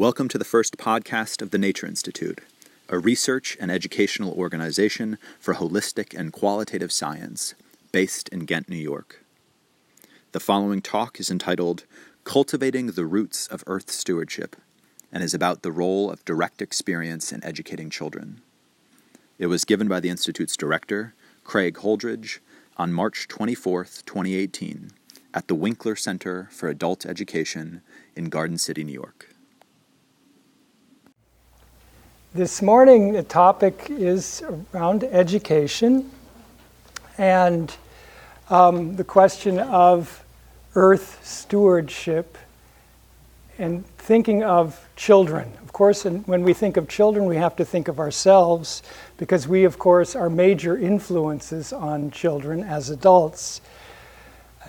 Welcome to the first podcast of the Nature Institute, a research and educational organization for holistic and qualitative science based in Ghent, New York. The following talk is entitled Cultivating the Roots of Earth Stewardship and is about the role of direct experience in educating children. It was given by the Institute's director, Craig Holdrege, on March 24, 2018, at the Winkler Center for Adult Education in Garden City, New York. This morning, the topic is around education and um, the question of earth stewardship and thinking of children. Of course, when we think of children, we have to think of ourselves because we, of course, are major influences on children as adults.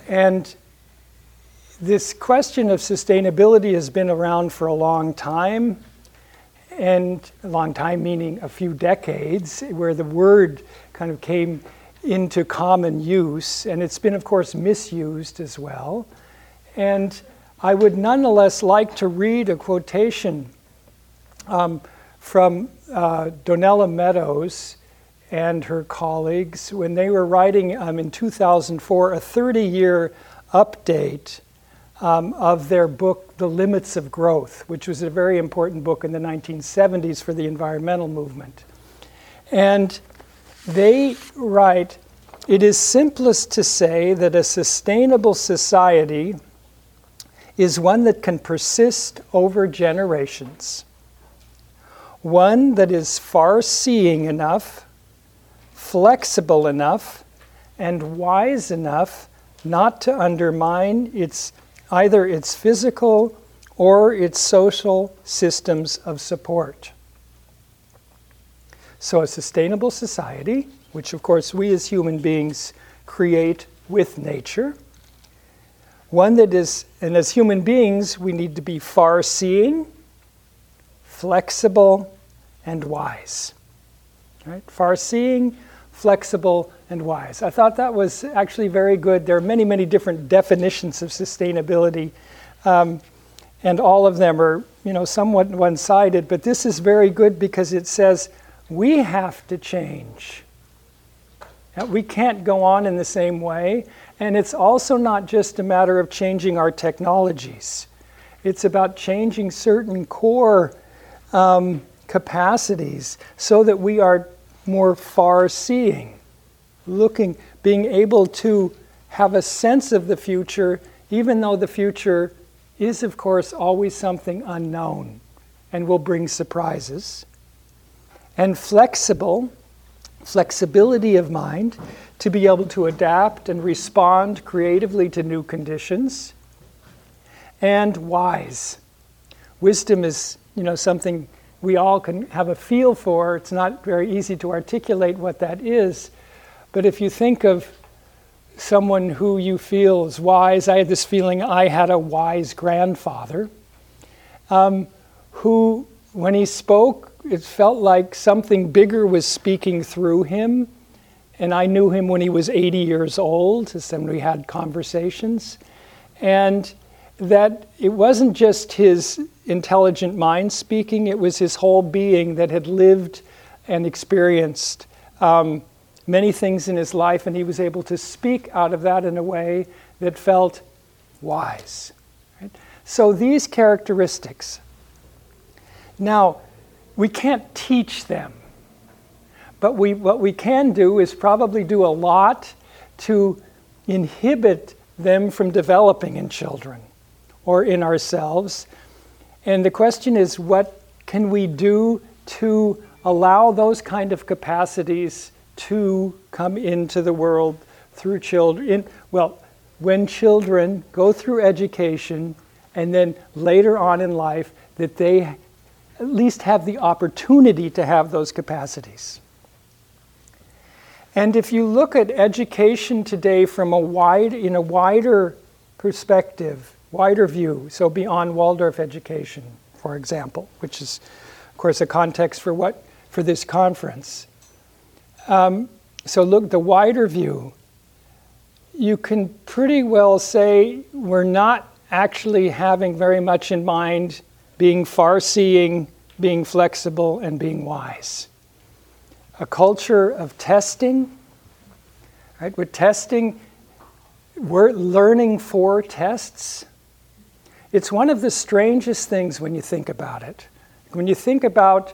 And this question of sustainability has been around for a long time and a long time meaning a few decades, where the word kind of came into common use, and it's been, of course, misused as well. And I would nonetheless like to read a quotation um, from uh, Donella Meadows and her colleagues when they were writing um, in 2004 a 30 year update um, of their book, The Limits of Growth, which was a very important book in the 1970s for the environmental movement. And they write It is simplest to say that a sustainable society is one that can persist over generations, one that is far seeing enough, flexible enough, and wise enough not to undermine its either its physical or its social systems of support. So, a sustainable society, which of course we as human beings create with nature, one that is, and as human beings, we need to be far seeing, flexible, and wise. Right? Far seeing, flexible, and wise. I thought that was actually very good. There are many, many different definitions of sustainability, um, and all of them are, you know, somewhat one-sided. But this is very good because it says we have to change. We can't go on in the same way, and it's also not just a matter of changing our technologies. It's about changing certain core um, capacities so that we are more far-seeing looking, being able to have a sense of the future, even though the future is, of course, always something unknown and will bring surprises. And flexible, flexibility of mind to be able to adapt and respond creatively to new conditions. And wise. Wisdom is, you know, something we all can have a feel for. It's not very easy to articulate what that is, but if you think of someone who you feel is wise, I had this feeling I had a wise grandfather um, who, when he spoke, it felt like something bigger was speaking through him. And I knew him when he was 80 years old, as when we had conversations. And that it wasn't just his intelligent mind speaking, it was his whole being that had lived and experienced um, many things in his life, and he was able to speak out of that in a way that felt wise. Right? So these characteristics. Now, we can't teach them, but we, what we can do is probably do a lot to inhibit them from developing in children or in ourselves. And the question is, what can we do to allow those kind of capacities to come into the world through children. well, when children go through education and then later on in life, that they at least have the opportunity to have those capacities. And if you look at education today from a wide, in a wider perspective, wider view, so beyond Waldorf education, for example, which is, of course, a context for what for this conference. Um, so, look, the wider view, you can pretty well say we're not actually having very much in mind being far seeing, being flexible, and being wise. A culture of testing, right? We're testing, we're learning for tests. It's one of the strangest things when you think about it. When you think about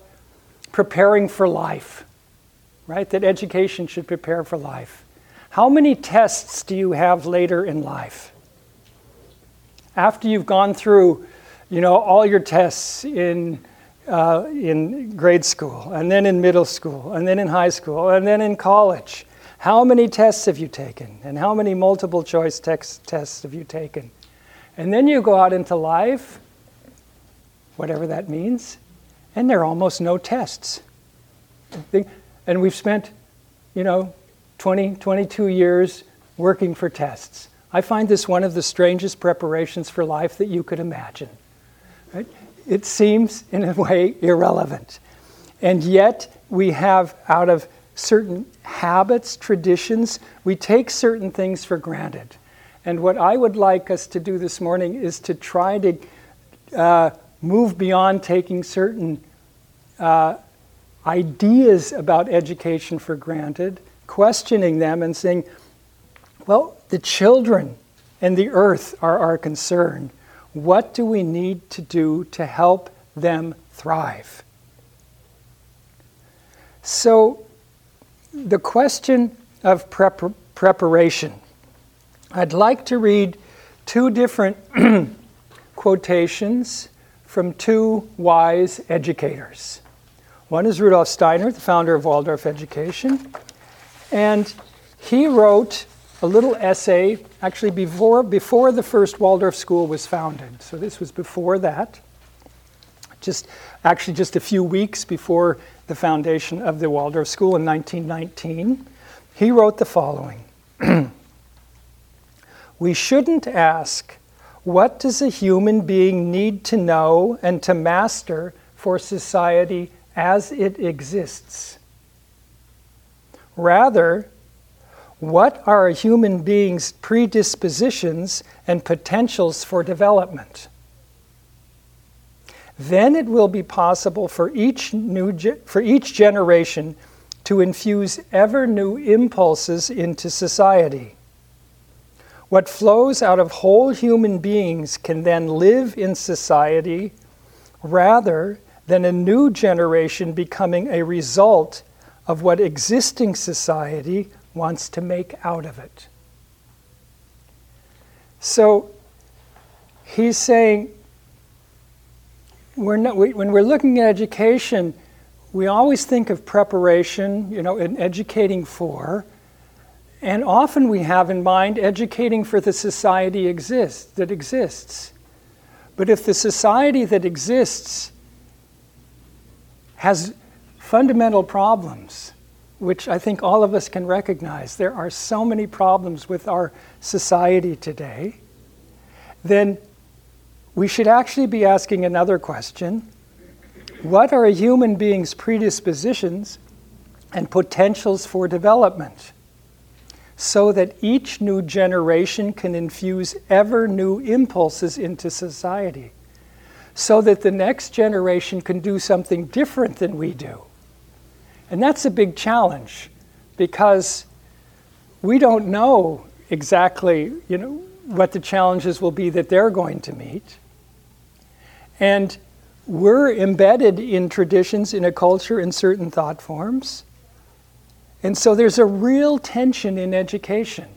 preparing for life, right? That education should prepare for life. How many tests do you have later in life? After you've gone through, you know, all your tests in uh, in grade school, and then in middle school, and then in high school, and then in college. How many tests have you taken? And how many multiple choice tests have you taken? And then you go out into life, whatever that means, and there are almost no tests. And we've spent, you know, 20, 22 years working for tests. I find this one of the strangest preparations for life that you could imagine. Right? It seems, in a way, irrelevant. And yet, we have, out of certain habits, traditions, we take certain things for granted. And what I would like us to do this morning is to try to uh, move beyond taking certain uh, ideas about education for granted, questioning them and saying, well, the children and the earth are our concern. What do we need to do to help them thrive? So, the question of prep- preparation. I'd like to read two different quotations from two wise educators. One is Rudolf Steiner, the founder of Waldorf Education, and he wrote a little essay actually before, before the first Waldorf school was founded. So this was before that, just actually just a few weeks before the foundation of the Waldorf school in 1919. He wrote the following We shouldn't ask, what does a human being need to know and to master for society as it exists. Rather, what are a human being's predispositions and potentials for development? Then it will be possible for each, new ge- for each generation to infuse ever new impulses into society. What flows out of whole human beings can then live in society rather than a new generation becoming a result of what existing society wants to make out of it. So he's saying we're not, we, when we're looking at education, we always think of preparation, you know, and educating for, and often we have in mind educating for the society exists, that exists. But if the society that exists has fundamental problems, which I think all of us can recognize. There are so many problems with our society today. Then we should actually be asking another question What are a human being's predispositions and potentials for development? So that each new generation can infuse ever new impulses into society so that the next generation can do something different than we do. And that's a big challenge because we don't know exactly, you know, what the challenges will be that they're going to meet. And we're embedded in traditions, in a culture, in certain thought forms. And so there's a real tension in education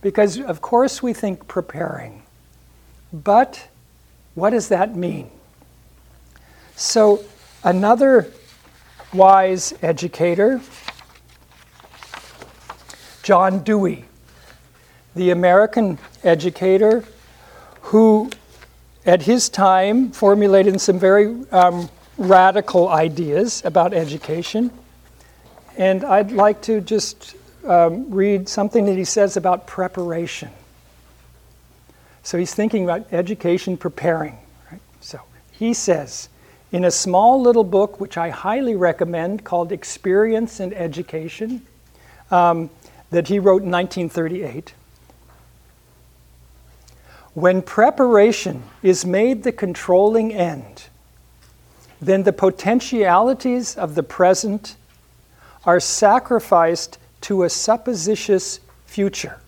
because, of course, we think preparing, but what does that mean? So, another wise educator, John Dewey, the American educator who, at his time, formulated some very um, radical ideas about education. And I'd like to just um, read something that he says about preparation. So he's thinking about education preparing. Right? So he says, in a small little book, which I highly recommend, called Experience and Education, um, that he wrote in 1938, When preparation is made the controlling end, then the potentialities of the present are sacrificed to a supposititious future.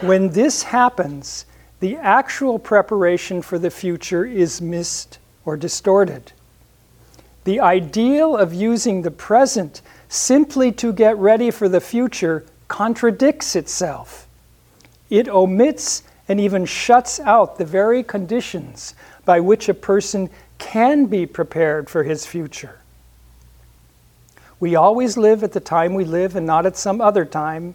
When this happens, the actual preparation for the future is missed or distorted. The ideal of using the present simply to get ready for the future contradicts itself. It omits and even shuts out the very conditions by which a person can be prepared for his future. We always live at the time we live and not at some other time,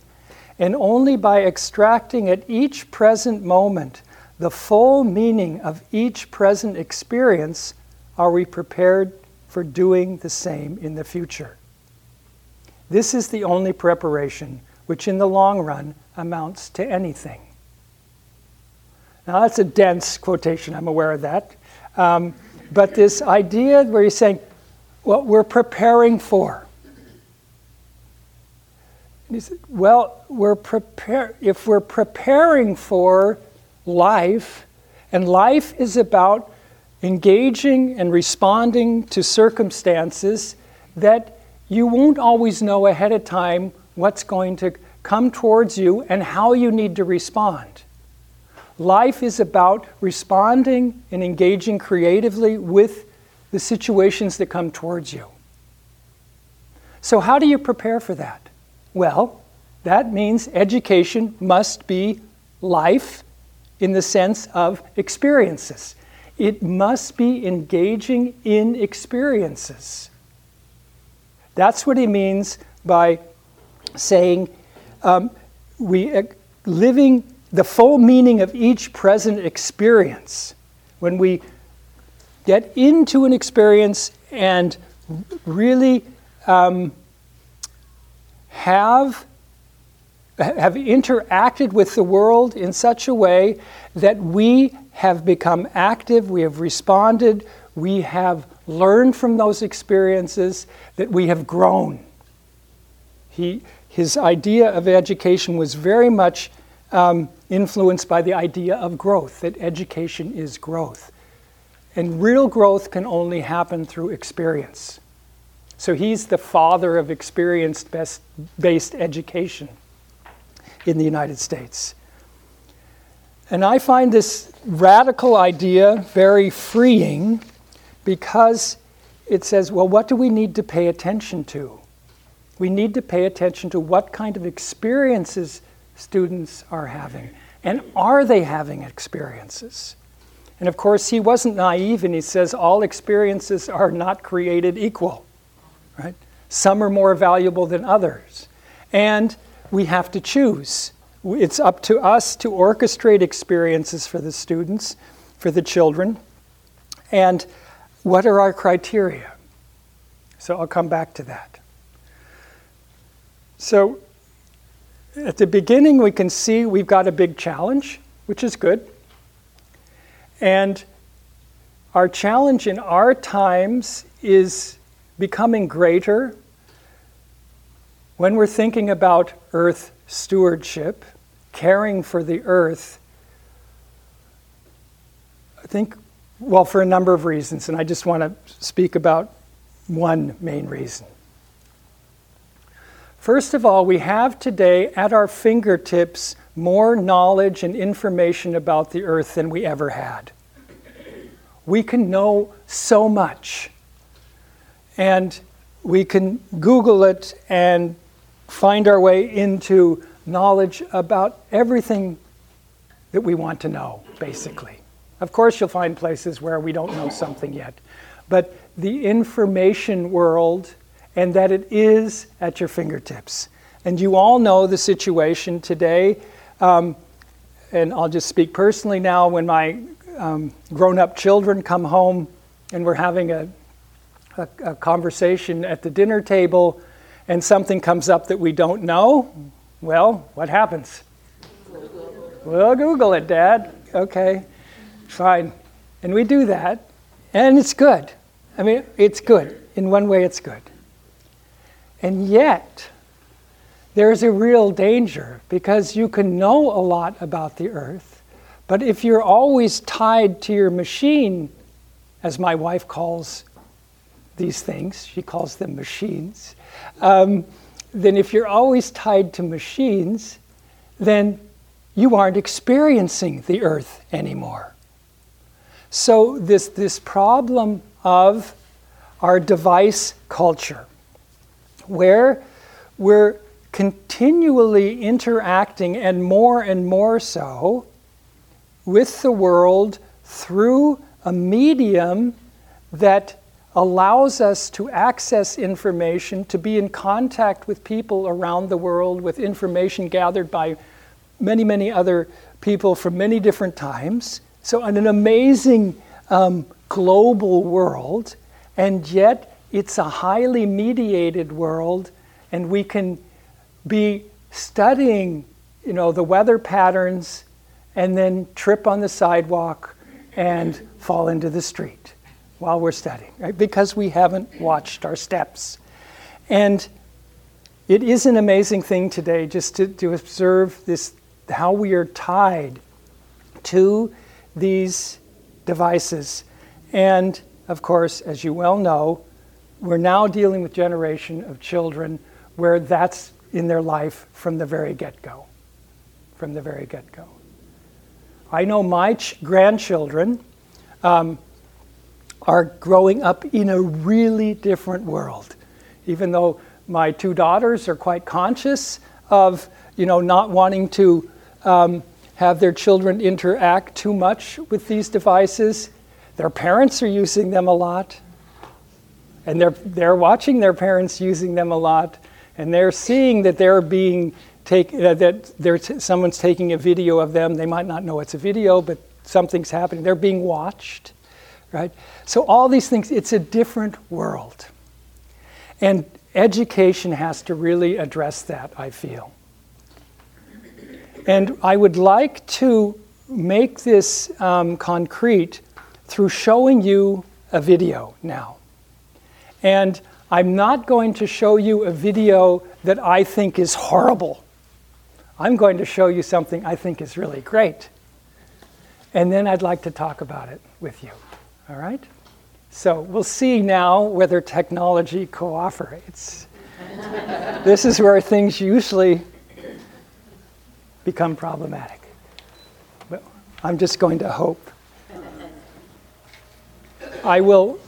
and only by extracting at each present moment the full meaning of each present experience are we prepared for doing the same in the future. This is the only preparation which, in the long run, amounts to anything. Now, that's a dense quotation, I'm aware of that. Um, but this idea where he's saying, what we're preparing for. He said, well, we're if we're preparing for life, and life is about engaging and responding to circumstances that you won't always know ahead of time what's going to come towards you and how you need to respond. Life is about responding and engaging creatively with the situations that come towards you. So, how do you prepare for that? Well, that means education must be life in the sense of experiences. It must be engaging in experiences. That's what he means by saying um, we uh, living the full meaning of each present experience. When we get into an experience and really um, have have interacted with the world in such a way that we have become active, we have responded, we have learned from those experiences, that we have grown. He, his idea of education was very much um, influenced by the idea of growth, that education is growth. And real growth can only happen through experience. So he's the father of experience based education in the United States. And I find this radical idea very freeing because it says, well, what do we need to pay attention to? We need to pay attention to what kind of experiences students are having. And are they having experiences? And of course, he wasn't naive and he says all experiences are not created equal, right? Some are more valuable than others. And we have to choose. It's up to us to orchestrate experiences for the students, for the children. And what are our criteria? So I'll come back to that. So at the beginning, we can see we've got a big challenge, which is good. And our challenge in our times is becoming greater when we're thinking about earth stewardship, caring for the earth. I think, well, for a number of reasons, and I just want to speak about one main reason. First of all, we have today at our fingertips more knowledge and information about the earth than we ever had. We can know so much. And we can Google it and find our way into knowledge about everything that we want to know, basically. Of course, you'll find places where we don't know something yet. But the information world and that it is at your fingertips. And you all know the situation today. Um, and I'll just speak personally now when my um, grown up children come home and we're having a, a, a conversation at the dinner table and something comes up that we don't know. Well, what happens? We'll Google it, Dad. Okay, fine. And we do that, and it's good. I mean, it's good. In one way, it's good. And yet, there's a real danger because you can know a lot about the earth, But if you're always tied to your machine, as my wife calls these things, she calls them machines, um, then if you're always tied to machines, then you aren't experiencing the earth anymore. So, this, this problem of our device culture, where we're continually interacting and more and more so with the world through a medium that allows us to access information, to be in contact with people around the world, with information gathered by many, many other people from many different times. So, an amazing um, global world, and yet it's a highly mediated world, and we can be studying, you know, the weather patterns, and then trip on the sidewalk and fall into the street while we're studying, right? Because we haven't watched our steps. And it is an amazing thing today just to, to observe this how we are tied to these devices. And of course, as you well know, we're now dealing with generation of children where that's in their life from the very get-go. From the very get-go. I know my ch- grandchildren um, are growing up in a really different world. Even though my two daughters are quite conscious of, you know, not wanting to um, have their children interact too much with these devices. Their parents are using them a lot, and they're, they're watching their parents using them a lot, and they're seeing that they're being take, uh, that t- someone's taking a video of them. They might not know it's a video, but something's happening. They're being watched, right? So all these things, it's a different world. And education has to really address that, I feel. And I would like to make this um, concrete through showing you a video now. And I'm not going to show you a video that I think is horrible. I'm going to show you something I think is really great. And then I'd like to talk about it with you. All right? So we'll see now whether technology cooperates. this is where things usually become problematic. But I'm just going to hope. I will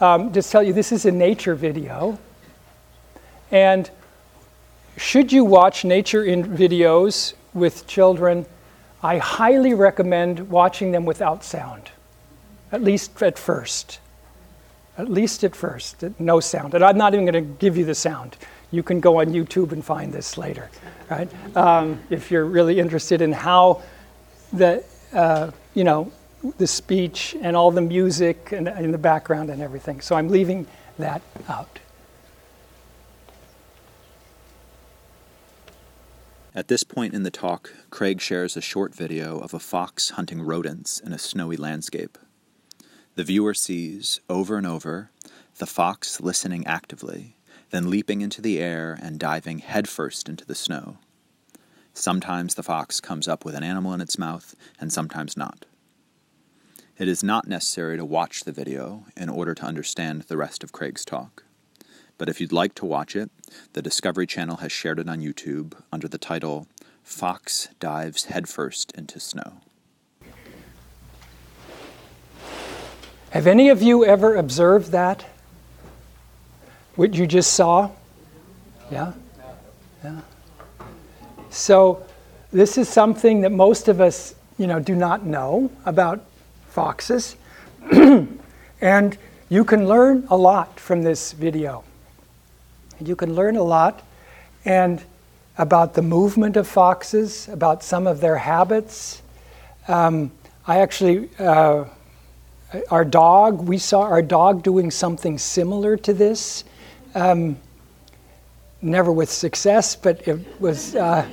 um, just tell you this is a nature video. And should you watch nature in videos with children, I highly recommend watching them without sound, at least at first. At least at first, no sound. And I'm not even going to give you the sound. You can go on YouTube and find this later right? Um, if you're really interested in how the, uh, you know, the speech and all the music and in the background and everything. So I'm leaving that out. At this point in the talk, Craig shares a short video of a fox hunting rodents in a snowy landscape. The viewer sees, over and over, the fox listening actively then leaping into the air and diving headfirst into the snow. Sometimes the fox comes up with an animal in its mouth, and sometimes not. It is not necessary to watch the video in order to understand the rest of Craig's talk. But if you'd like to watch it, the Discovery Channel has shared it on YouTube under the title Fox Dives Headfirst into Snow. Have any of you ever observed that? What you just saw? Yeah? Yeah. So this is something that most of us, you know, do not know about foxes. and you can learn a lot from this video. You can learn a lot and about the movement of foxes, about some of their habits. Um, I actually, uh, our dog, we saw our dog doing something similar to this. Um, never with success, but it was, uh,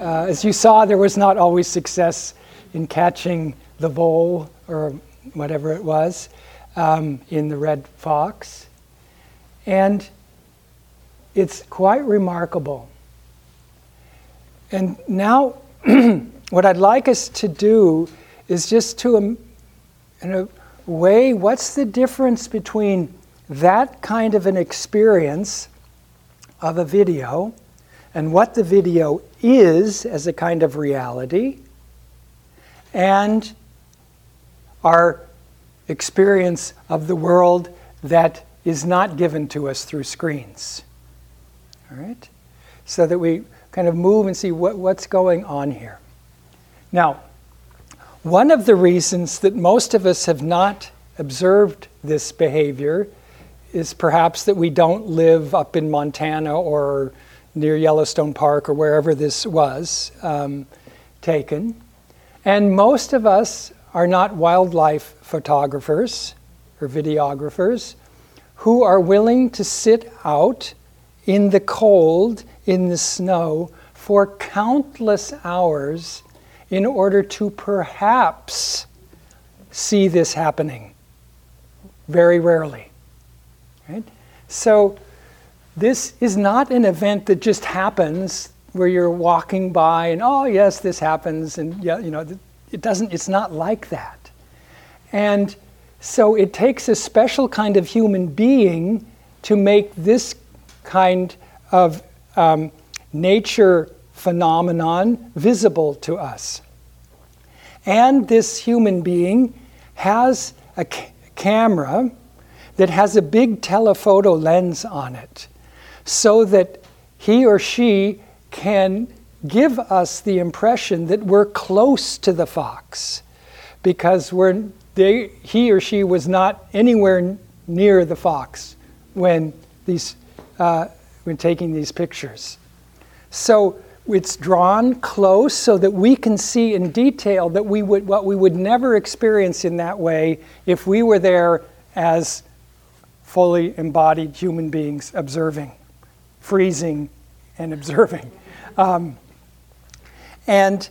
uh, as you saw, there was not always success in catching the vole or whatever it was um, in the red fox. And it's quite remarkable. And now, what I'd like us to do is just to, um, in a way, what's the difference between that kind of an experience of a video and what the video is as a kind of reality and our experience of the world that is not given to us through screens. All right? So that we kind of move and see what, what's going on here. Now, one of the reasons that most of us have not observed this behavior is perhaps that we don't live up in Montana or near Yellowstone Park or wherever this was um, taken. And most of us are not wildlife photographers or videographers who are willing to sit out in the cold, in the snow, for countless hours in order to perhaps see this happening. Very rarely. Right? So, this is not an event that just happens where you're walking by and, oh, yes, this happens, and, yeah, you know, it doesn't, it's not like that. And so it takes a special kind of human being to make this kind of um, nature phenomenon visible to us. And this human being has a c- camera that has a big telephoto lens on it so that he or she can give us the impression that we're close to the fox because we're, they, he or she was not anywhere near the fox when, these, uh, when taking these pictures. So it's drawn close so that we can see in detail that we would, what we would never experience in that way if we were there as fully embodied human beings observing, freezing and observing. Um, and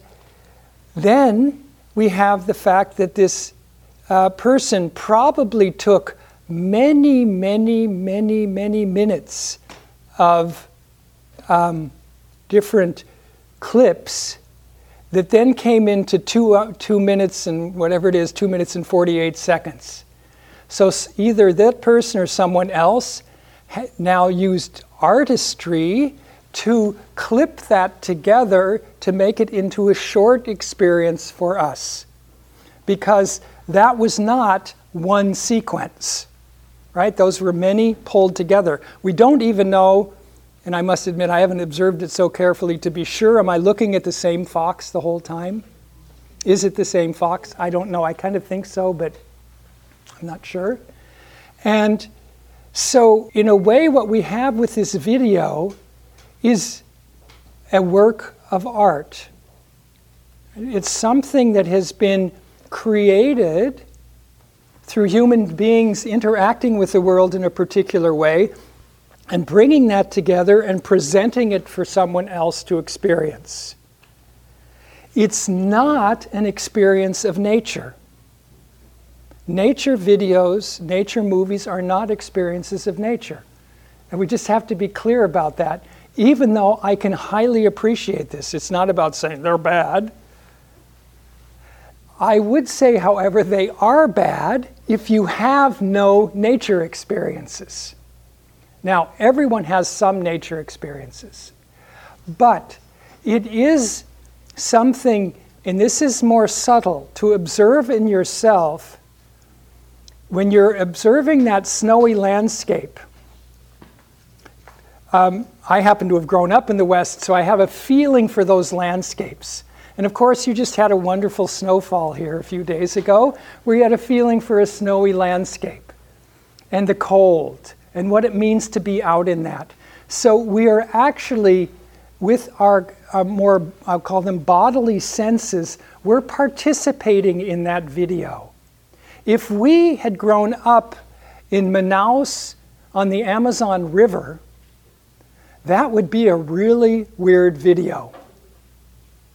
then we have the fact that this uh, person probably took many, many, many, many minutes of um, different clips that then came into two, uh, two minutes and whatever it is, two minutes and 48 seconds. So either that person or someone else now used artistry to clip that together to make it into a short experience for us. Because that was not one sequence, right? Those were many pulled together. We don't even know, and I must admit I haven't observed it so carefully to be sure, am I looking at the same fox the whole time? Is it the same fox? I don't know. I kind of think so, but I'm not sure. And so, in a way, what we have with this video is a work of art. It's something that has been created through human beings interacting with the world in a particular way and bringing that together and presenting it for someone else to experience. It's not an experience of nature. Nature videos, nature movies are not experiences of nature. And we just have to be clear about that even though I can highly appreciate this, it's not about saying they're bad. I would say, however, they are bad if you have no nature experiences. Now, everyone has some nature experiences, but it is something, and this is more subtle, to observe in yourself when you're observing that snowy landscape um, I happen to have grown up in the West, so I have a feeling for those landscapes. And of course, you just had a wonderful snowfall here a few days ago where you had a feeling for a snowy landscape and the cold and what it means to be out in that. So we are actually, with our, our more, I'll call them bodily senses, we're participating in that video. If we had grown up in Manaus on the Amazon River, that would be a really weird video.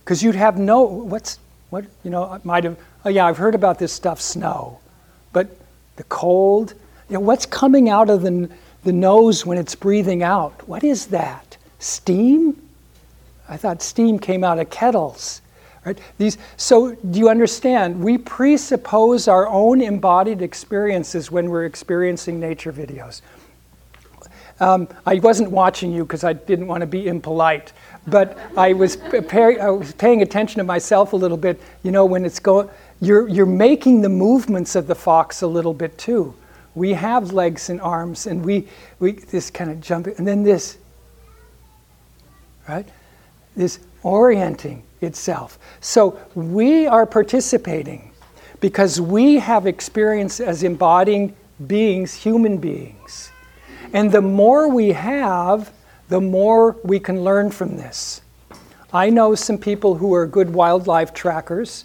Because you'd have no, what's, what, you know, might have, oh yeah, I've heard about this stuff, snow. But the cold, you know, what's coming out of the, the nose when it's breathing out? What is that? Steam? I thought steam came out of kettles. Right? These, so, do you understand? We presuppose our own embodied experiences when we're experiencing nature videos. Um, I wasn't watching you because I didn't want to be impolite, but I was, I was paying attention to myself a little bit. You know, when it's going, you're, you're making the movements of the fox a little bit too. We have legs and arms, and we, we this kind of jumping, and then this, right? This orienting itself. So we are participating because we have experience as embodying beings, human beings. And the more we have, the more we can learn from this. I know some people who are good wildlife trackers,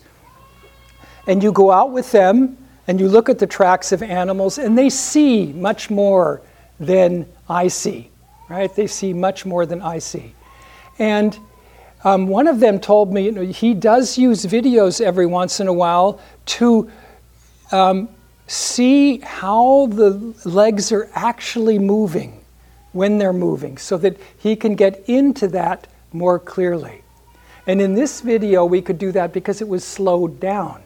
and you go out with them and you look at the tracks of animals, and they see much more than I see, right? They see much more than I see. And um, one of them told me you know, he does use videos every once in a while to um, see how the legs are actually moving when they're moving so that he can get into that more clearly. And in this video, we could do that because it was slowed down,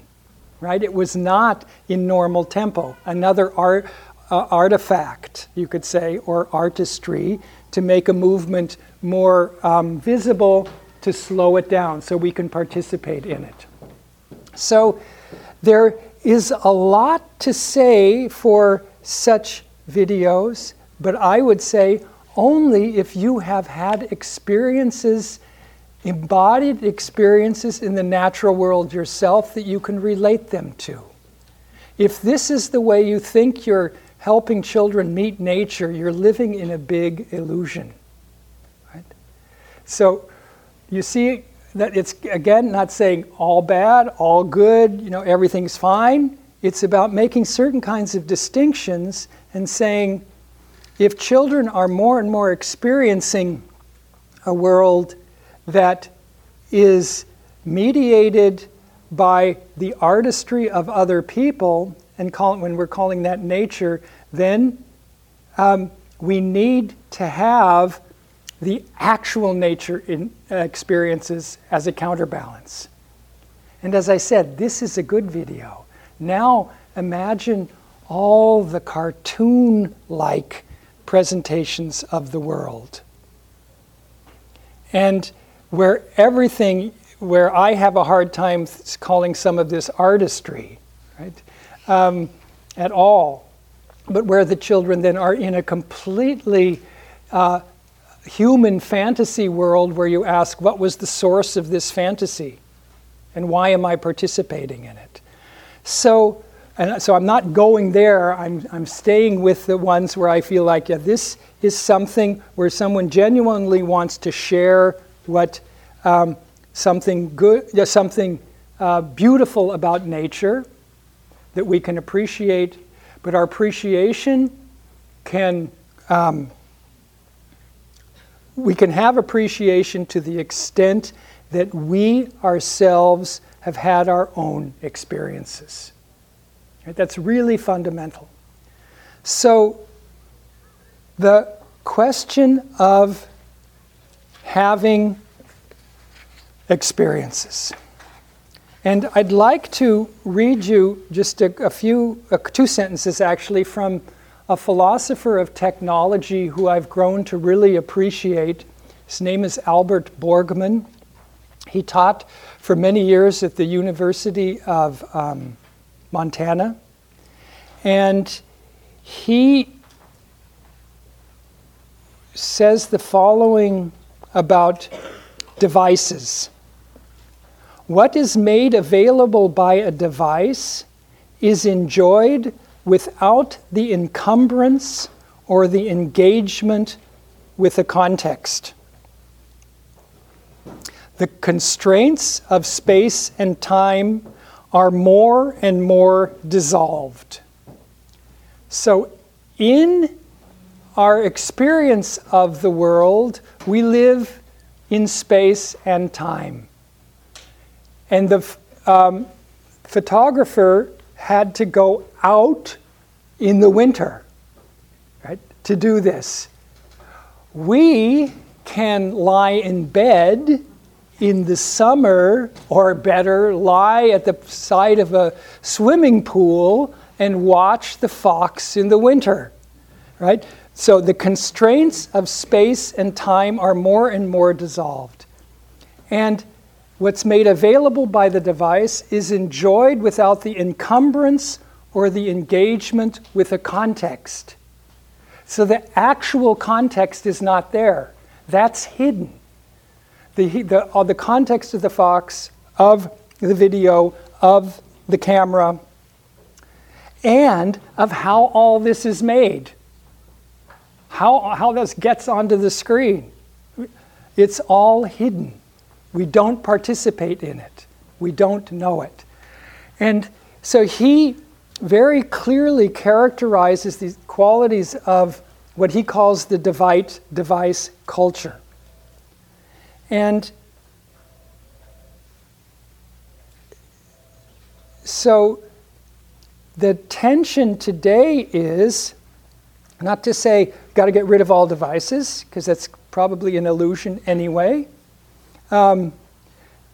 right? It was not in normal tempo. Another art, uh, artifact, you could say, or artistry to make a movement more um, visible to slow it down so we can participate in it. So there is a lot to say for such videos, but I would say only if you have had experiences, embodied experiences in the natural world yourself that you can relate them to. If this is the way you think you're helping children meet nature, you're living in a big illusion. Right? So you see that it's again not saying all bad, all good, you know, everything's fine. It's about making certain kinds of distinctions and saying if children are more and more experiencing a world that is mediated by the artistry of other people, and call, when we're calling that nature, then um, we need to have the actual nature in, uh, experiences as a counterbalance. And as I said, this is a good video. Now imagine all the cartoon like presentations of the world. And where everything, where I have a hard time calling some of this artistry, right, um, at all, but where the children then are in a completely uh, human fantasy world where you ask, what was the source of this fantasy? And why am I participating in it? So, and so I'm not going there, I'm, I'm staying with the ones where I feel like, yeah, this is something where someone genuinely wants to share what um, something good, yeah, something uh, beautiful about nature that we can appreciate, but our appreciation can um, we can have appreciation to the extent that we ourselves have had our own experiences. Right? That's really fundamental. So, the question of having experiences. And I'd like to read you just a, a few, uh, two sentences actually from a philosopher of technology who I've grown to really appreciate. His name is Albert Borgmann. He taught for many years at the University of um, Montana. And he says the following about devices. What is made available by a device is enjoyed without the encumbrance or the engagement with the context. The constraints of space and time are more and more dissolved. So, in our experience of the world, we live in space and time. And the um, photographer had to go out in the winter right, to do this. We can lie in bed in the summer, or better, lie at the side of a swimming pool and watch the fox in the winter, right? So the constraints of space and time are more and more dissolved. And what's made available by the device is enjoyed without the encumbrance or the engagement with a context. So the actual context is not there, that's hidden. The, the, uh, the context of the Fox, of the video, of the camera, and of how all this is made, how, how this gets onto the screen. It's all hidden. We don't participate in it, we don't know it. And so he very clearly characterizes these qualities of what he calls the device, device culture. And so the tension today is not to say, got to get rid of all devices, because that's probably an illusion anyway. Um,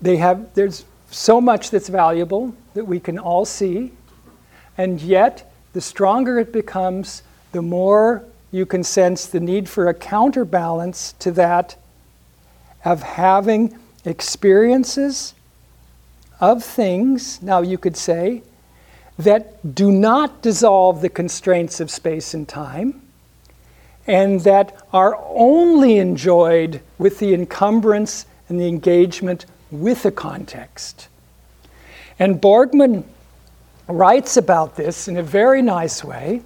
they have, there's so much that's valuable that we can all see, and yet the stronger it becomes, the more you can sense the need for a counterbalance to that of having experiences of things, now you could say, that do not dissolve the constraints of space and time, and that are only enjoyed with the encumbrance and the engagement with a context. And Borgmann writes about this in a very nice way.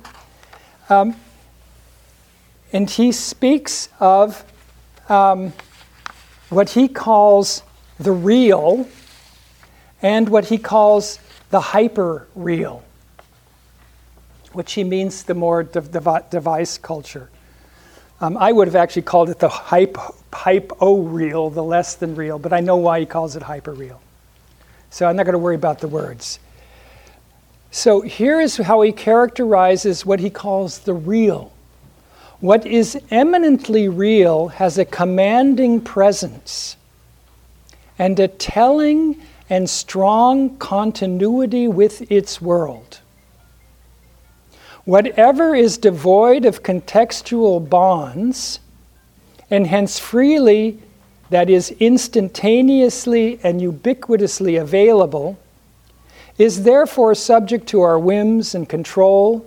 Um, and he speaks of um, what he calls the real and what he calls the hyper real, which he means the more de- device culture. Um, I would have actually called it the hype, hypo real, the less than real, but I know why he calls it hyper real. So I'm not going to worry about the words. So here is how he characterizes what he calls the real. What is eminently real has a commanding presence and a telling and strong continuity with its world. Whatever is devoid of contextual bonds, and hence freely, that is, instantaneously and ubiquitously available, is therefore subject to our whims and control,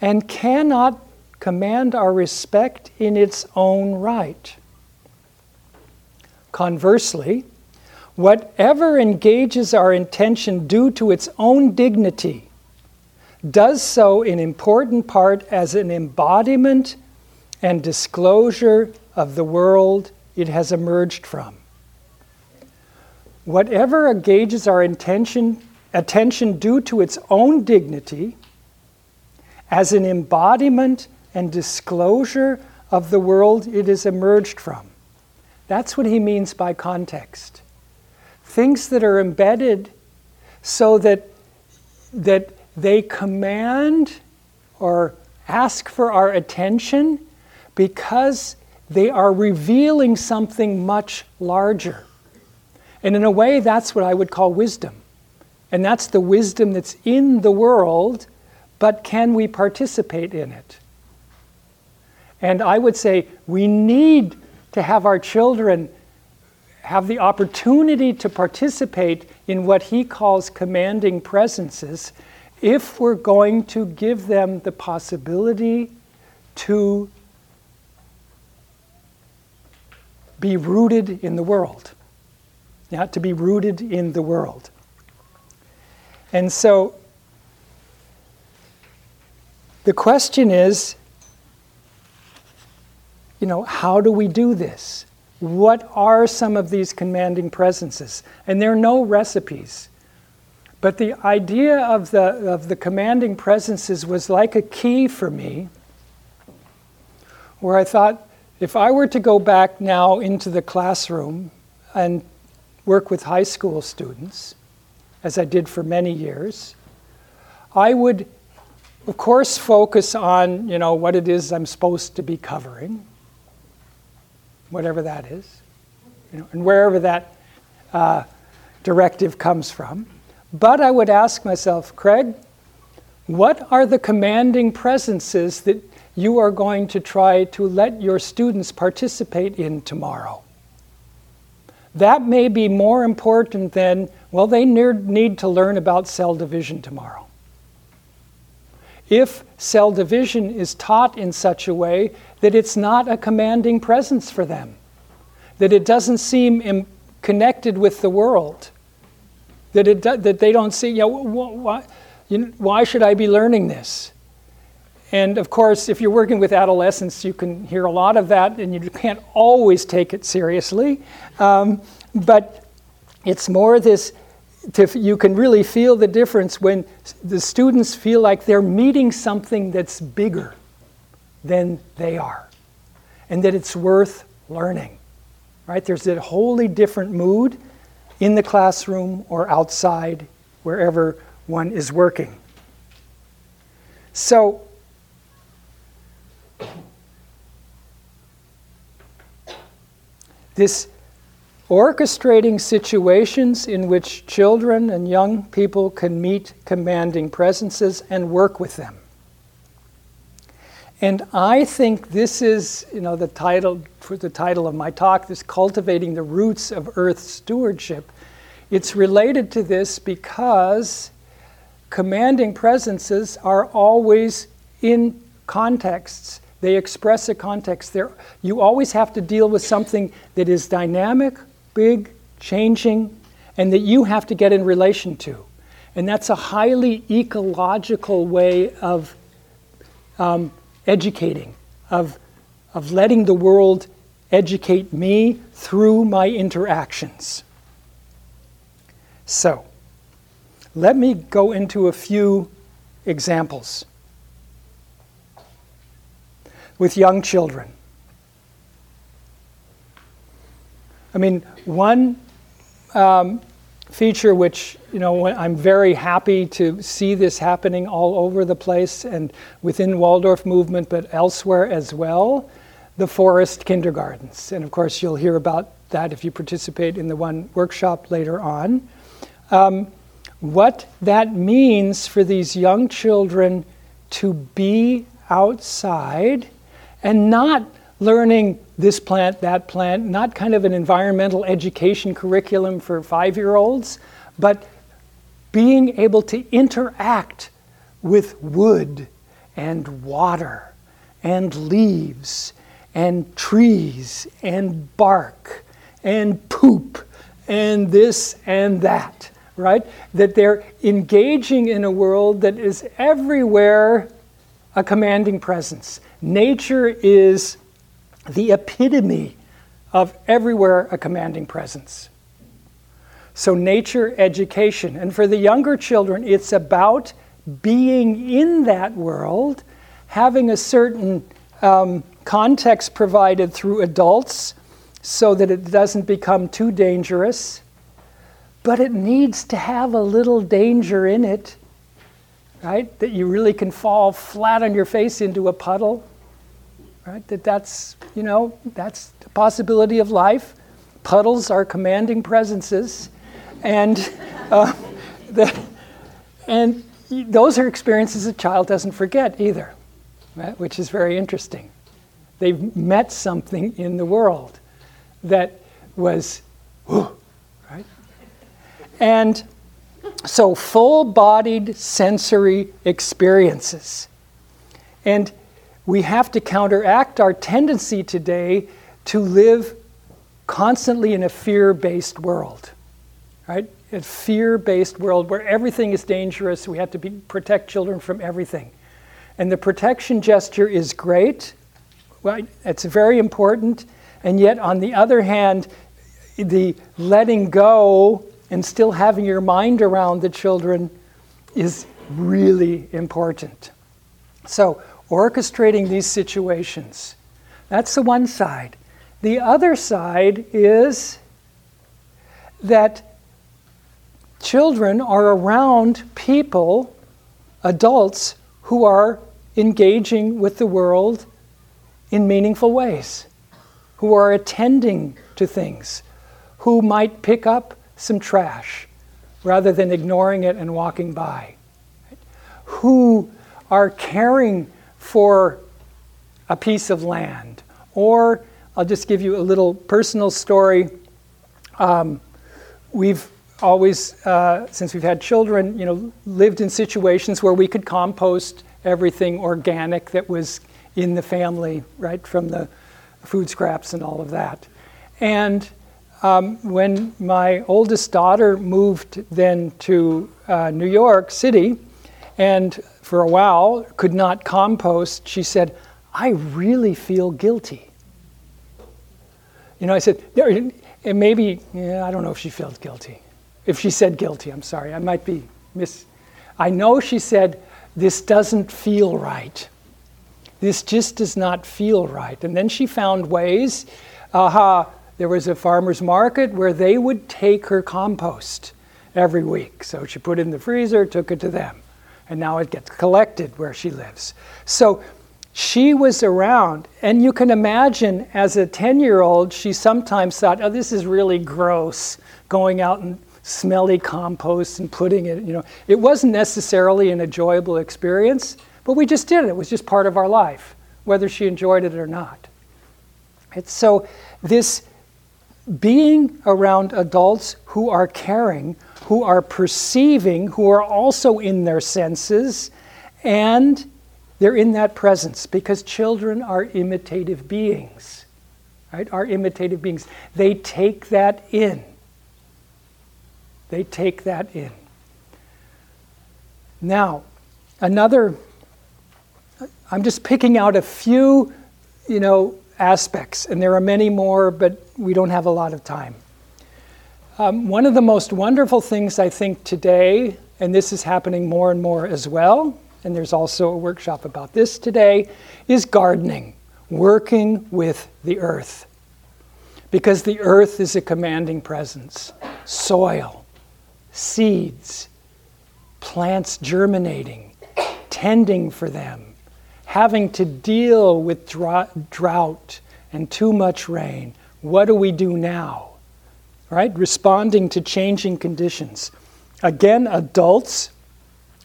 and cannot command our respect in its own right. Conversely, whatever engages our intention due to its own dignity does so in important part as an embodiment and disclosure of the world it has emerged from. Whatever engages our intention, attention due to its own dignity as an embodiment and disclosure of the world it has emerged from. That's what he means by context. Things that are embedded so that, that they command or ask for our attention because they are revealing something much larger. And in a way, that's what I would call wisdom. And that's the wisdom that's in the world, but can we participate in it? And I would say we need to have our children have the opportunity to participate in what he calls commanding presences if we're going to give them the possibility to be rooted in the world. Yeah, to be rooted in the world. And so the question is you know, how do we do this? What are some of these commanding presences? And there are no recipes. But the idea of the, of the commanding presences was like a key for me, where I thought if I were to go back now into the classroom and work with high school students, as I did for many years, I would, of course, focus on you know what it is I'm supposed to be covering whatever that is, you know, and wherever that uh, directive comes from. But I would ask myself, Craig, what are the commanding presences that you are going to try to let your students participate in tomorrow? That may be more important than, well, they need to learn about cell division tomorrow. If cell division is taught in such a way that it's not a commanding presence for them, that it doesn't seem Im- connected with the world, that, it do- that they don't see, you know, wh- wh- you know, why should I be learning this? And of course, if you're working with adolescents, you can hear a lot of that, and you can't always take it seriously. Um, but it's more this to, you can really feel the difference when the students feel like they're meeting something that's bigger than they are, and that it's worth learning. Right? There's a wholly different mood in the classroom or outside, wherever one is working. So, this orchestrating situations in which children and young people can meet commanding presences and work with them. And I think this is, you know, the title for the title of my talk, this cultivating the roots of earth stewardship. It's related to this because commanding presences are always in contexts. They express a context. There, you always have to deal with something that is dynamic, big, changing, and that you have to get in relation to. And that's a highly ecological way of um, educating, of, of letting the world educate me through my interactions. So, let me go into a few examples with young children. I mean, one um, feature which you know I'm very happy to see this happening all over the place and within Waldorf movement, but elsewhere as well, the forest kindergartens. And of course, you'll hear about that if you participate in the one workshop later on. Um, what that means for these young children to be outside and not learning this plant, that plant, not kind of an environmental education curriculum for five year olds, but being able to interact with wood and water and leaves and trees and bark and poop and this and that, right? That they're engaging in a world that is everywhere a commanding presence. Nature is the epitome of everywhere a commanding presence. So, nature education. And for the younger children, it's about being in that world, having a certain um, context provided through adults so that it doesn't become too dangerous. But it needs to have a little danger in it, right? That you really can fall flat on your face into a puddle right? That that's, you know, that's the possibility of life. Puddles are commanding presences. And, uh, the, and those are experiences a child doesn't forget either, right? which is very interesting. They've met something in the world that was, whew, right? And so full bodied sensory experiences. And we have to counteract our tendency today to live constantly in a fear based world, right? A fear based world where everything is dangerous. We have to be, protect children from everything. And the protection gesture is great, right? It's very important. And yet, on the other hand, the letting go and still having your mind around the children is really important. So, orchestrating these situations. That's the one side. The other side is that children are around people, adults, who are engaging with the world in meaningful ways, who are attending to things, who might pick up some trash rather than ignoring it and walking by, who are caring for a piece of land. Or I'll just give you a little personal story. Um, we've always, uh, since we've had children, you know, lived in situations where we could compost everything organic that was in the family, right, from the food scraps and all of that. And um, when my oldest daughter moved then to uh, New York City, and for a while could not compost, she said, I really feel guilty. You know, I said, and maybe, yeah, I don't know if she felt guilty. If she said guilty, I'm sorry, I might be miss. I know she said, this doesn't feel right. This just does not feel right. And then she found ways. Aha, uh, there was a farmer's market where they would take her compost every week. So she put it in the freezer, took it to them. And now it gets collected where she lives. So she was around, and you can imagine as a 10 year old, she sometimes thought, oh, this is really gross, going out and smelly compost and putting it, you know. It wasn't necessarily an enjoyable experience, but we just did it. It was just part of our life, whether she enjoyed it or not. It's so this being around adults who are caring, who are perceiving, who are also in their senses, and they're in that presence because children are imitative beings, right? Are imitative beings. They take that in. They take that in. Now, another, I'm just picking out a few, you know, aspects, and there are many more, but we don't have a lot of time. Um, one of the most wonderful things I think today, and this is happening more and more as well, and there's also a workshop about this today, is gardening, working with the earth. Because the earth is a commanding presence soil, seeds, plants germinating, tending for them, having to deal with drought and too much rain. What do we do now? Right? Responding to changing conditions. Again, adults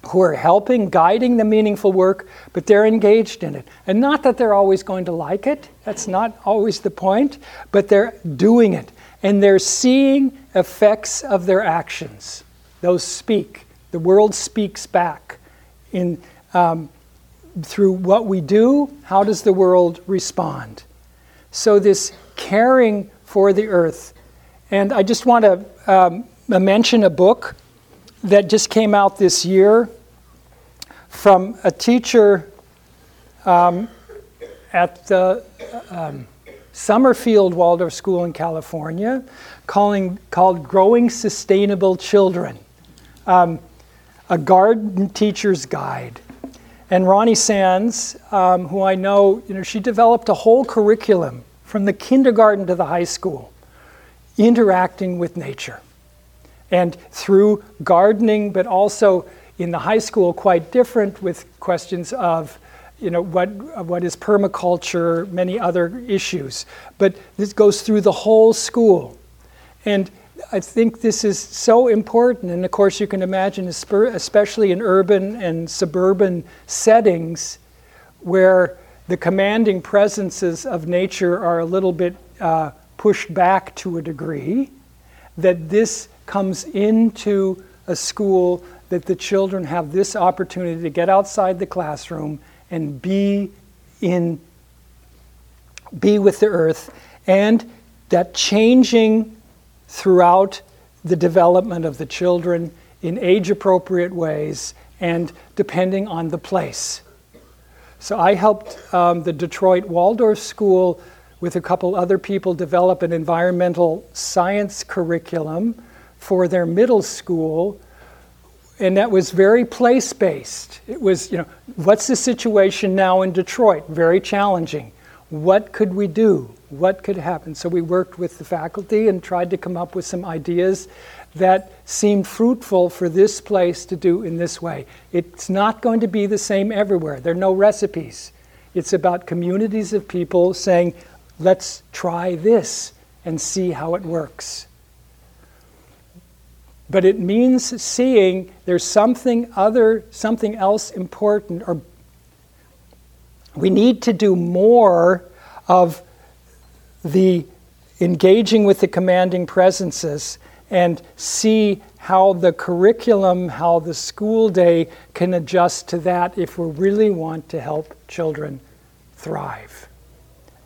who are helping, guiding the meaningful work, but they're engaged in it. And not that they're always going to like it, that's not always the point, but they're doing it. And they're seeing effects of their actions. Those speak. The world speaks back in, um, through what we do. How does the world respond? So, this caring for the earth. And I just want to um, mention a book that just came out this year from a teacher um, at the um, Summerfield Waldorf School in California calling, called Growing Sustainable Children, um, a garden teacher's guide. And Ronni Sands, um, who I know, you know, she developed a whole curriculum from the kindergarten to the high school, interacting with nature. And through gardening, but also in the high school quite different with questions of you know what what is permaculture many other issues. But this goes through the whole school. And I think this is so important, and of course, you can imagine, especially in urban and suburban settings, where the commanding presences of nature are a little bit uh, pushed back to a degree, that this comes into a school that the children have this opportunity to get outside the classroom and be in be with the earth and that changing throughout the development of the children in age appropriate ways and depending on the place. So I helped um, the Detroit Waldorf School with a couple other people develop an environmental science curriculum for their middle school. And that was very place based. It was, you know, what's the situation now in Detroit? Very challenging. What could we do? What could happen? So we worked with the faculty and tried to come up with some ideas that seemed fruitful for this place to do in this way. It's not going to be the same everywhere. There are no recipes. It's about communities of people saying, let's try this and see how it works. but it means seeing there's something other, something else important, or we need to do more of the engaging with the commanding presences and see how the curriculum, how the school day can adjust to that if we really want to help children thrive.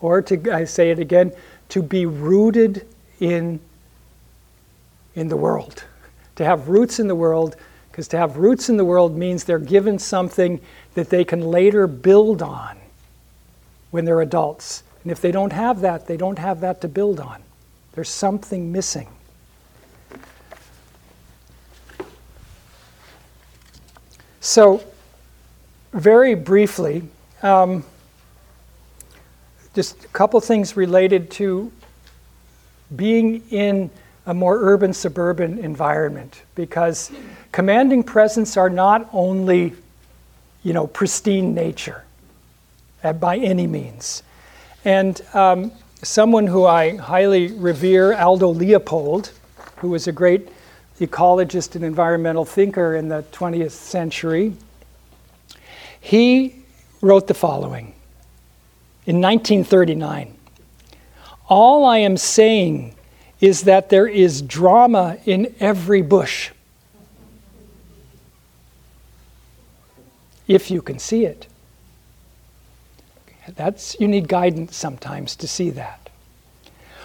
Or to, I say it again, to be rooted in, in the world. To have roots in the world, because to have roots in the world means they're given something that they can later build on when they're adults. And if they don't have that, they don't have that to build on. There's something missing. So, very briefly, um, just a couple things related to being in a more urban suburban environment because commanding presence are not only you know pristine nature uh, by any means. And um, someone who i highly revere aldo leopold who was a great ecologist and environmental thinker in the 20th century he wrote the following in 1939 all i am saying is that there is drama in every bush. If you can see it. That's you need guidance sometimes to see that.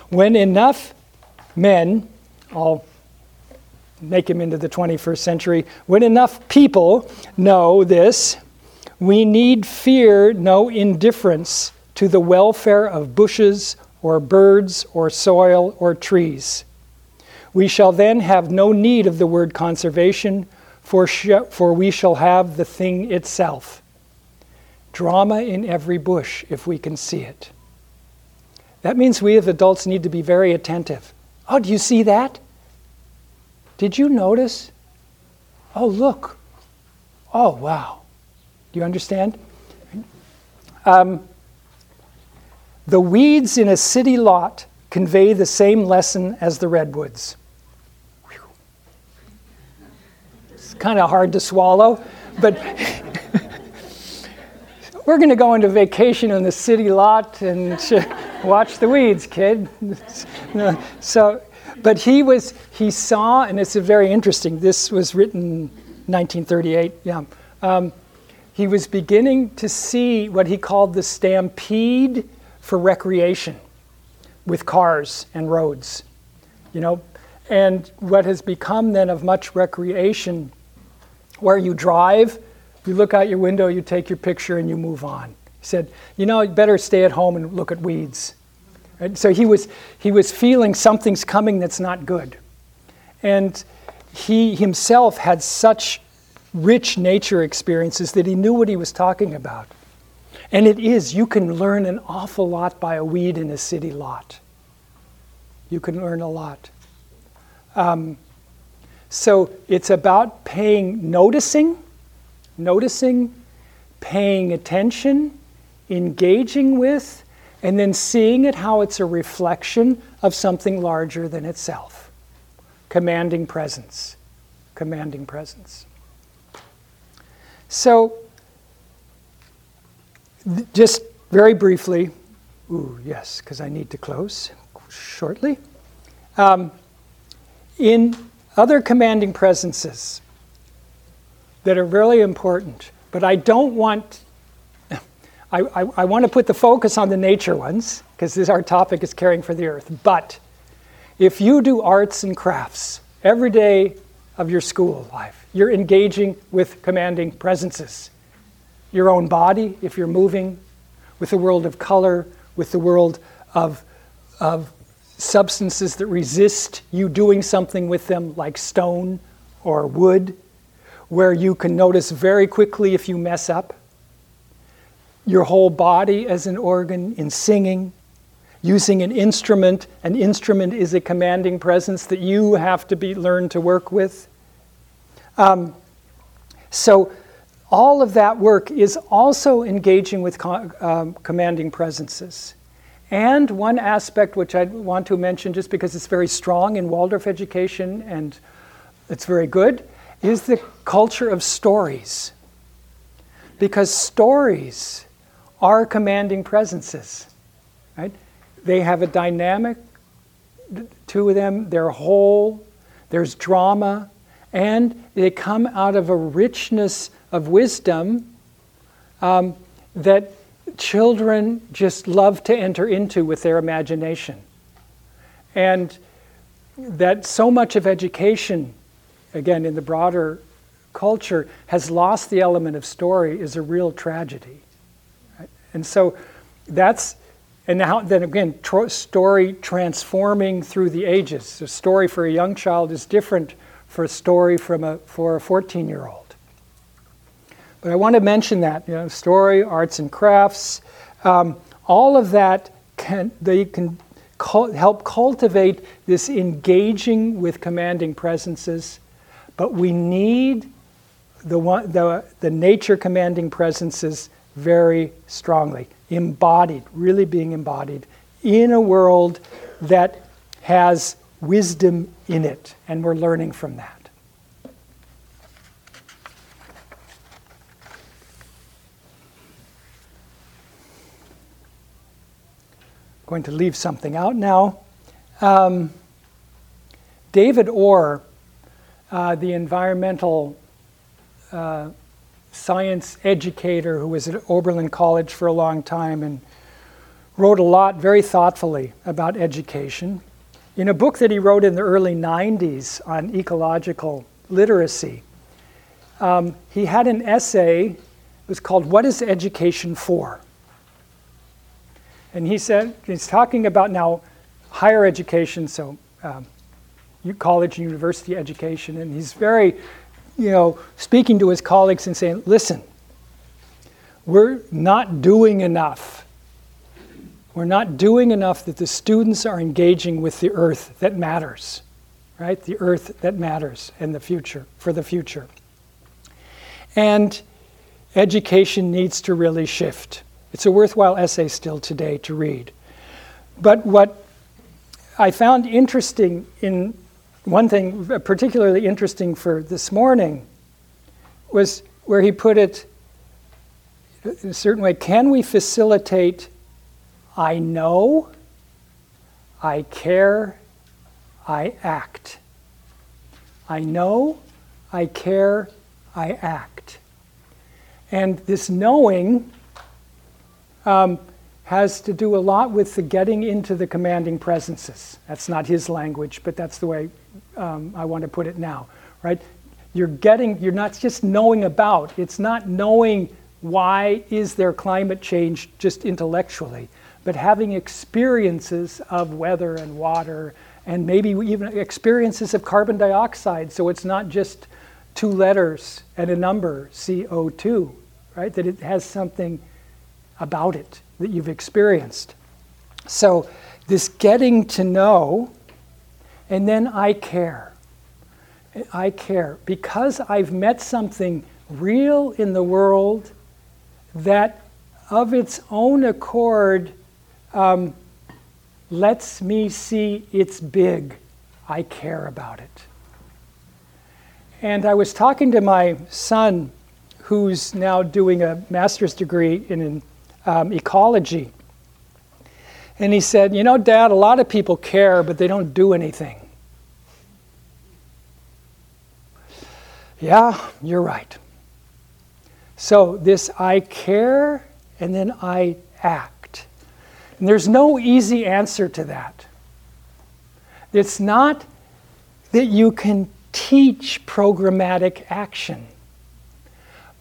When enough men, I'll make him into the 21st century, when enough people know this, we need fear no indifference to the welfare of bushes or birds, or soil, or trees. We shall then have no need of the word conservation, for, sh- for we shall have the thing itself. Drama in every bush, if we can see it. That means we as adults need to be very attentive. Oh, do you see that? Did you notice? Oh, look. Oh, wow. Do you understand? Um, the weeds in a city lot convey the same lesson as the redwoods. It's kind of hard to swallow, but we're going to go into vacation in the city lot and watch the weeds, kid. so, but he was he saw, and it's very interesting. This was written 1938. Yeah. Um, he was beginning to see what he called the stampede for recreation with cars and roads. You know, and what has become then of much recreation where you drive, you look out your window, you take your picture, and you move on. He said, You know, you better stay at home and look at weeds. So he was, he was feeling something's coming that's not good. And he himself had such rich nature experiences that he knew what he was talking about. And it is, you can learn an awful lot by a weed in a city lot. You can learn a lot. Um, so it's about paying, noticing, noticing, paying attention, engaging with, and then seeing it how it's a reflection of something larger than itself. Commanding presence. Commanding presence. So, just very briefly, ooh, yes, because I need to close shortly. Um, in other commanding presences that are really important, but I don't want, I, I, I want to put the focus on the nature ones, because our topic is caring for the earth. But if you do arts and crafts every day of your school life, you're engaging with commanding presences your own body if you're moving, with the world of color, with the world of, of substances that resist you doing something with them, like stone or wood, where you can notice very quickly if you mess up. Your whole body as an organ in singing, using an instrument. An instrument is a commanding presence that you have to be learned to work with. Um, so all of that work is also engaging with um, commanding presences. And one aspect which I want to mention, just because it's very strong in Waldorf education and it's very good is the culture of stories. Because stories are commanding presences, right? They have a dynamic to them, they're whole, there's drama, and they come out of a richness of wisdom um, that children just love to enter into with their imagination. And that so much of education, again, in the broader culture, has lost the element of story is a real tragedy. Right? And so that's, and now, then again, tro- story transforming through the ages. A story for a young child is different for a story from a, for a 14 year old. But I want to mention that, you know, story, arts and crafts, um, all of that can, they can help cultivate this engaging with commanding presences, but we need the, one, the, the nature commanding presences very strongly, embodied, really being embodied in a world that has wisdom in it, and we're learning from that. Going to leave something out now. Um, David Orr, uh, the environmental uh, science educator who was at Oberlin College for a long time and wrote a lot very thoughtfully about education. In a book that he wrote in the early 90s on ecological literacy, um, he had an essay, it was called What is Education For? And he said, he's talking about now higher education, so um, college and university education, and he's very, you know, speaking to his colleagues and saying, listen, we're not doing enough. We're not doing enough that the students are engaging with the earth that matters, right? The earth that matters in the future, for the future. And education needs to really shift. It's a worthwhile essay still today to read. But what I found interesting in one thing, particularly interesting for this morning, was where he put it in a certain way can we facilitate I know, I care, I act? I know, I care, I act. And this knowing um, has to do a lot with the getting into the commanding presences. That's not his language, but that's the way um, I want to put it now, right? You're getting, you're not just knowing about, it's not knowing why is there climate change just intellectually, but having experiences of weather and water and maybe even experiences of carbon dioxide. So it's not just two letters and a number, CO2, right? That it has something about it that you've experienced. So, this getting to know, and then I care. I care because I've met something real in the world that, of its own accord, um, lets me see it's big. I care about it. And I was talking to my son, who's now doing a master's degree in um, ecology. And he said, You know, Dad, a lot of people care, but they don't do anything. Yeah, you're right. So, this I care and then I act. And there's no easy answer to that. It's not that you can teach programmatic action.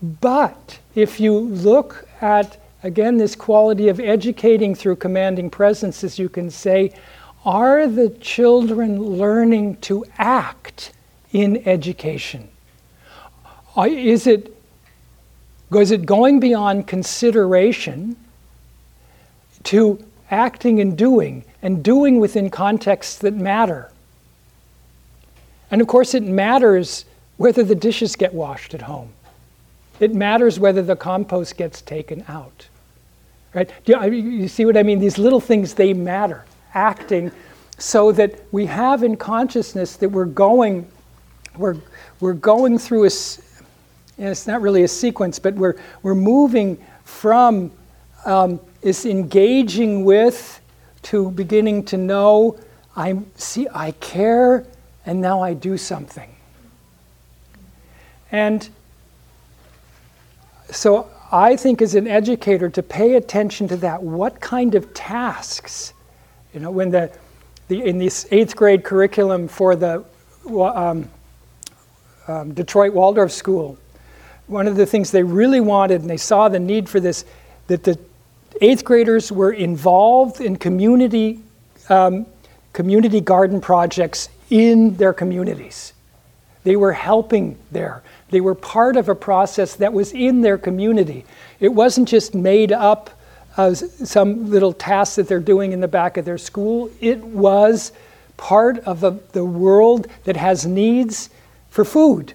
But if you look at Again, this quality of educating through commanding presences, you can say, are the children learning to act in education? Is it, is it going beyond consideration to acting and doing, and doing within contexts that matter? And of course, it matters whether the dishes get washed at home. It matters whether the compost gets taken out. Right? Do you, you see what I mean? These little things, they matter. Acting so that we have in consciousness that we're going we're, we're going through a, and it's not really a sequence, but we're, we're moving from um, is engaging with to beginning to know I see I care and now I do something. And so I think as an educator to pay attention to that what kind of tasks you know when the, the in this eighth grade curriculum for the um, um, Detroit Waldorf School one of the things they really wanted and they saw the need for this that the eighth graders were involved in community, um, community garden projects in their communities. They were helping there. They were part of a process that was in their community. It wasn't just made up as some little task that they're doing in the back of their school. It was part of a, the world that has needs for food,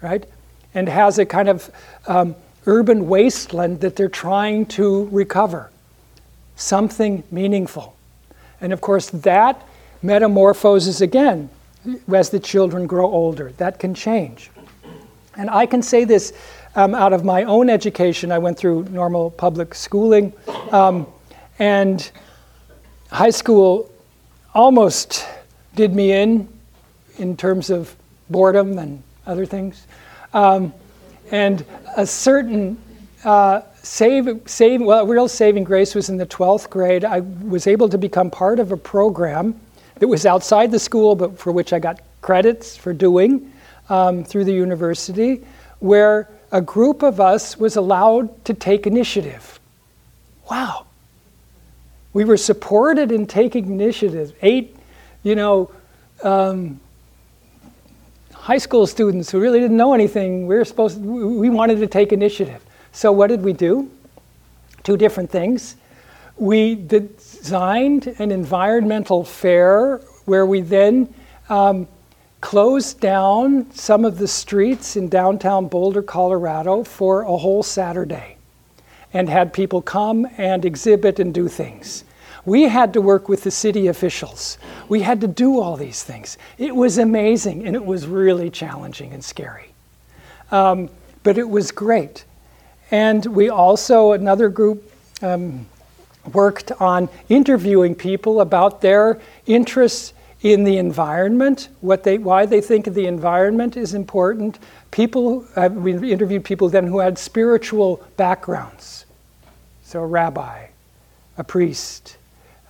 right? And has a kind of um, urban wasteland that they're trying to recover. Something meaningful. And of course, that metamorphoses again as the children grow older. That can change. And I can say this um, out of my own education. I went through normal public schooling, um, and high school almost did me in in terms of boredom and other things. Um, and a certain uh, save, save, well, real saving grace was in the 12th grade. I was able to become part of a program that was outside the school, but for which I got credits for doing um, through the university, where a group of us was allowed to take initiative. Wow. We were supported in taking initiative. Eight, you know, um, high school students who really didn't know anything, we were supposed to, we wanted to take initiative. So what did we do? Two different things. We designed an environmental fair where we then um, closed down some of the streets in downtown Boulder, Colorado for a whole Saturday and had people come and exhibit and do things. We had to work with the city officials. We had to do all these things. It was amazing and it was really challenging and scary. Um, but it was great. And we also, another group, um, worked on interviewing people about their interests in the environment, what they, why they think the environment is important. People, we interviewed people then who had spiritual backgrounds. So, a rabbi, a priest,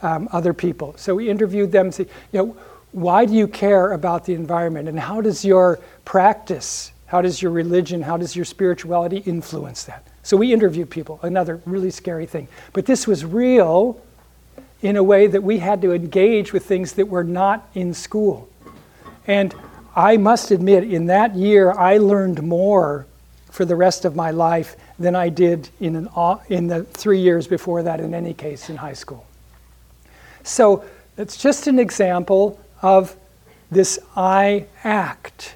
um, other people. So we interviewed them. See, you know, why do you care about the environment, and how does your practice, how does your religion, how does your spirituality influence that? So we interviewed people. Another really scary thing, but this was real in a way that we had to engage with things that were not in school. And I must admit, in that year, I learned more for the rest of my life than I did in, an, in the three years before that, in any case, in high school. So it's just an example of this I act.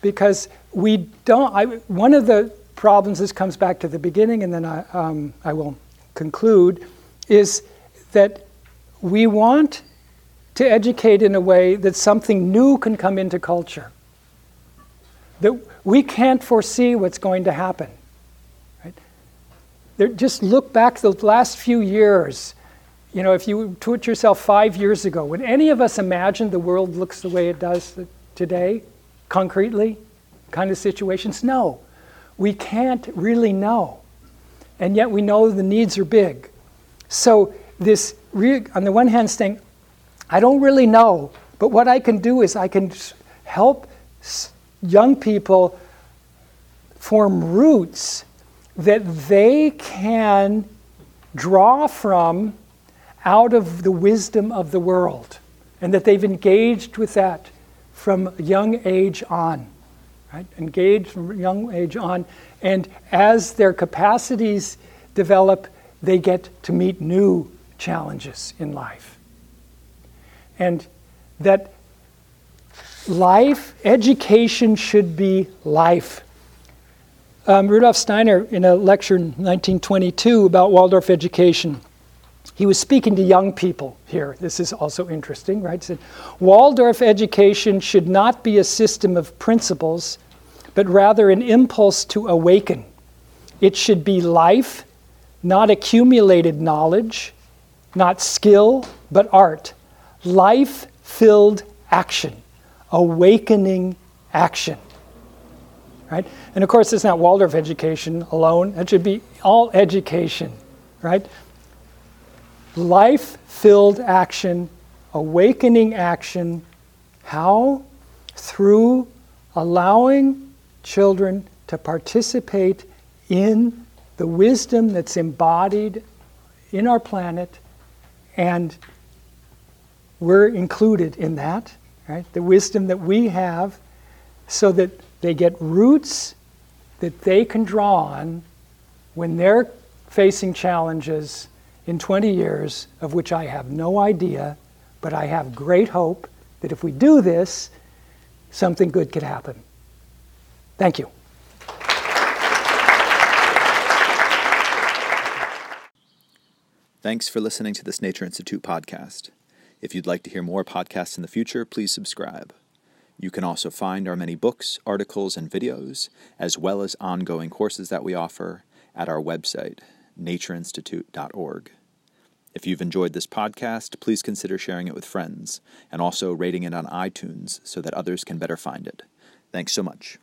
Because we don't, I, one of the problems, this comes back to the beginning and then I, um, I will conclude, is that we want to educate in a way that something new can come into culture. That we can't foresee what's going to happen. Right? There, just look back the last few years you know, if you put yourself five years ago, would any of us imagine the world looks the way it does today, concretely, kind of situations? No. We can't really know. And yet we know the needs are big. So, this, on the one hand, saying, I don't really know, but what I can do is I can help young people form roots that they can draw from out of the wisdom of the world and that they've engaged with that from young age on. Right? Engaged from young age on. And as their capacities develop, they get to meet new challenges in life. And that life, education should be life. Um, Rudolf Steiner, in a lecture in 1922 about Waldorf education, he was speaking to young people here. This is also interesting, right? He said, Waldorf education should not be a system of principles, but rather an impulse to awaken. It should be life, not accumulated knowledge, not skill, but art. Life filled action, awakening action. Right? And of course, it's not Waldorf education alone, it should be all education, right? Life filled action, awakening action. How? Through allowing children to participate in the wisdom that's embodied in our planet, and we're included in that, right? The wisdom that we have, so that they get roots that they can draw on when they're facing challenges in 20 years, of which I have no idea, but I have great hope that if we do this, something good could happen. Thank you. Thanks for listening to this Nature Institute podcast. If you'd like to hear more podcasts in the future, please subscribe. You can also find our many books, articles, and videos, as well as ongoing courses that we offer at our website, natureinstitute.org. If you've enjoyed this podcast, please consider sharing it with friends and also rating it on iTunes so that others can better find it. Thanks so much.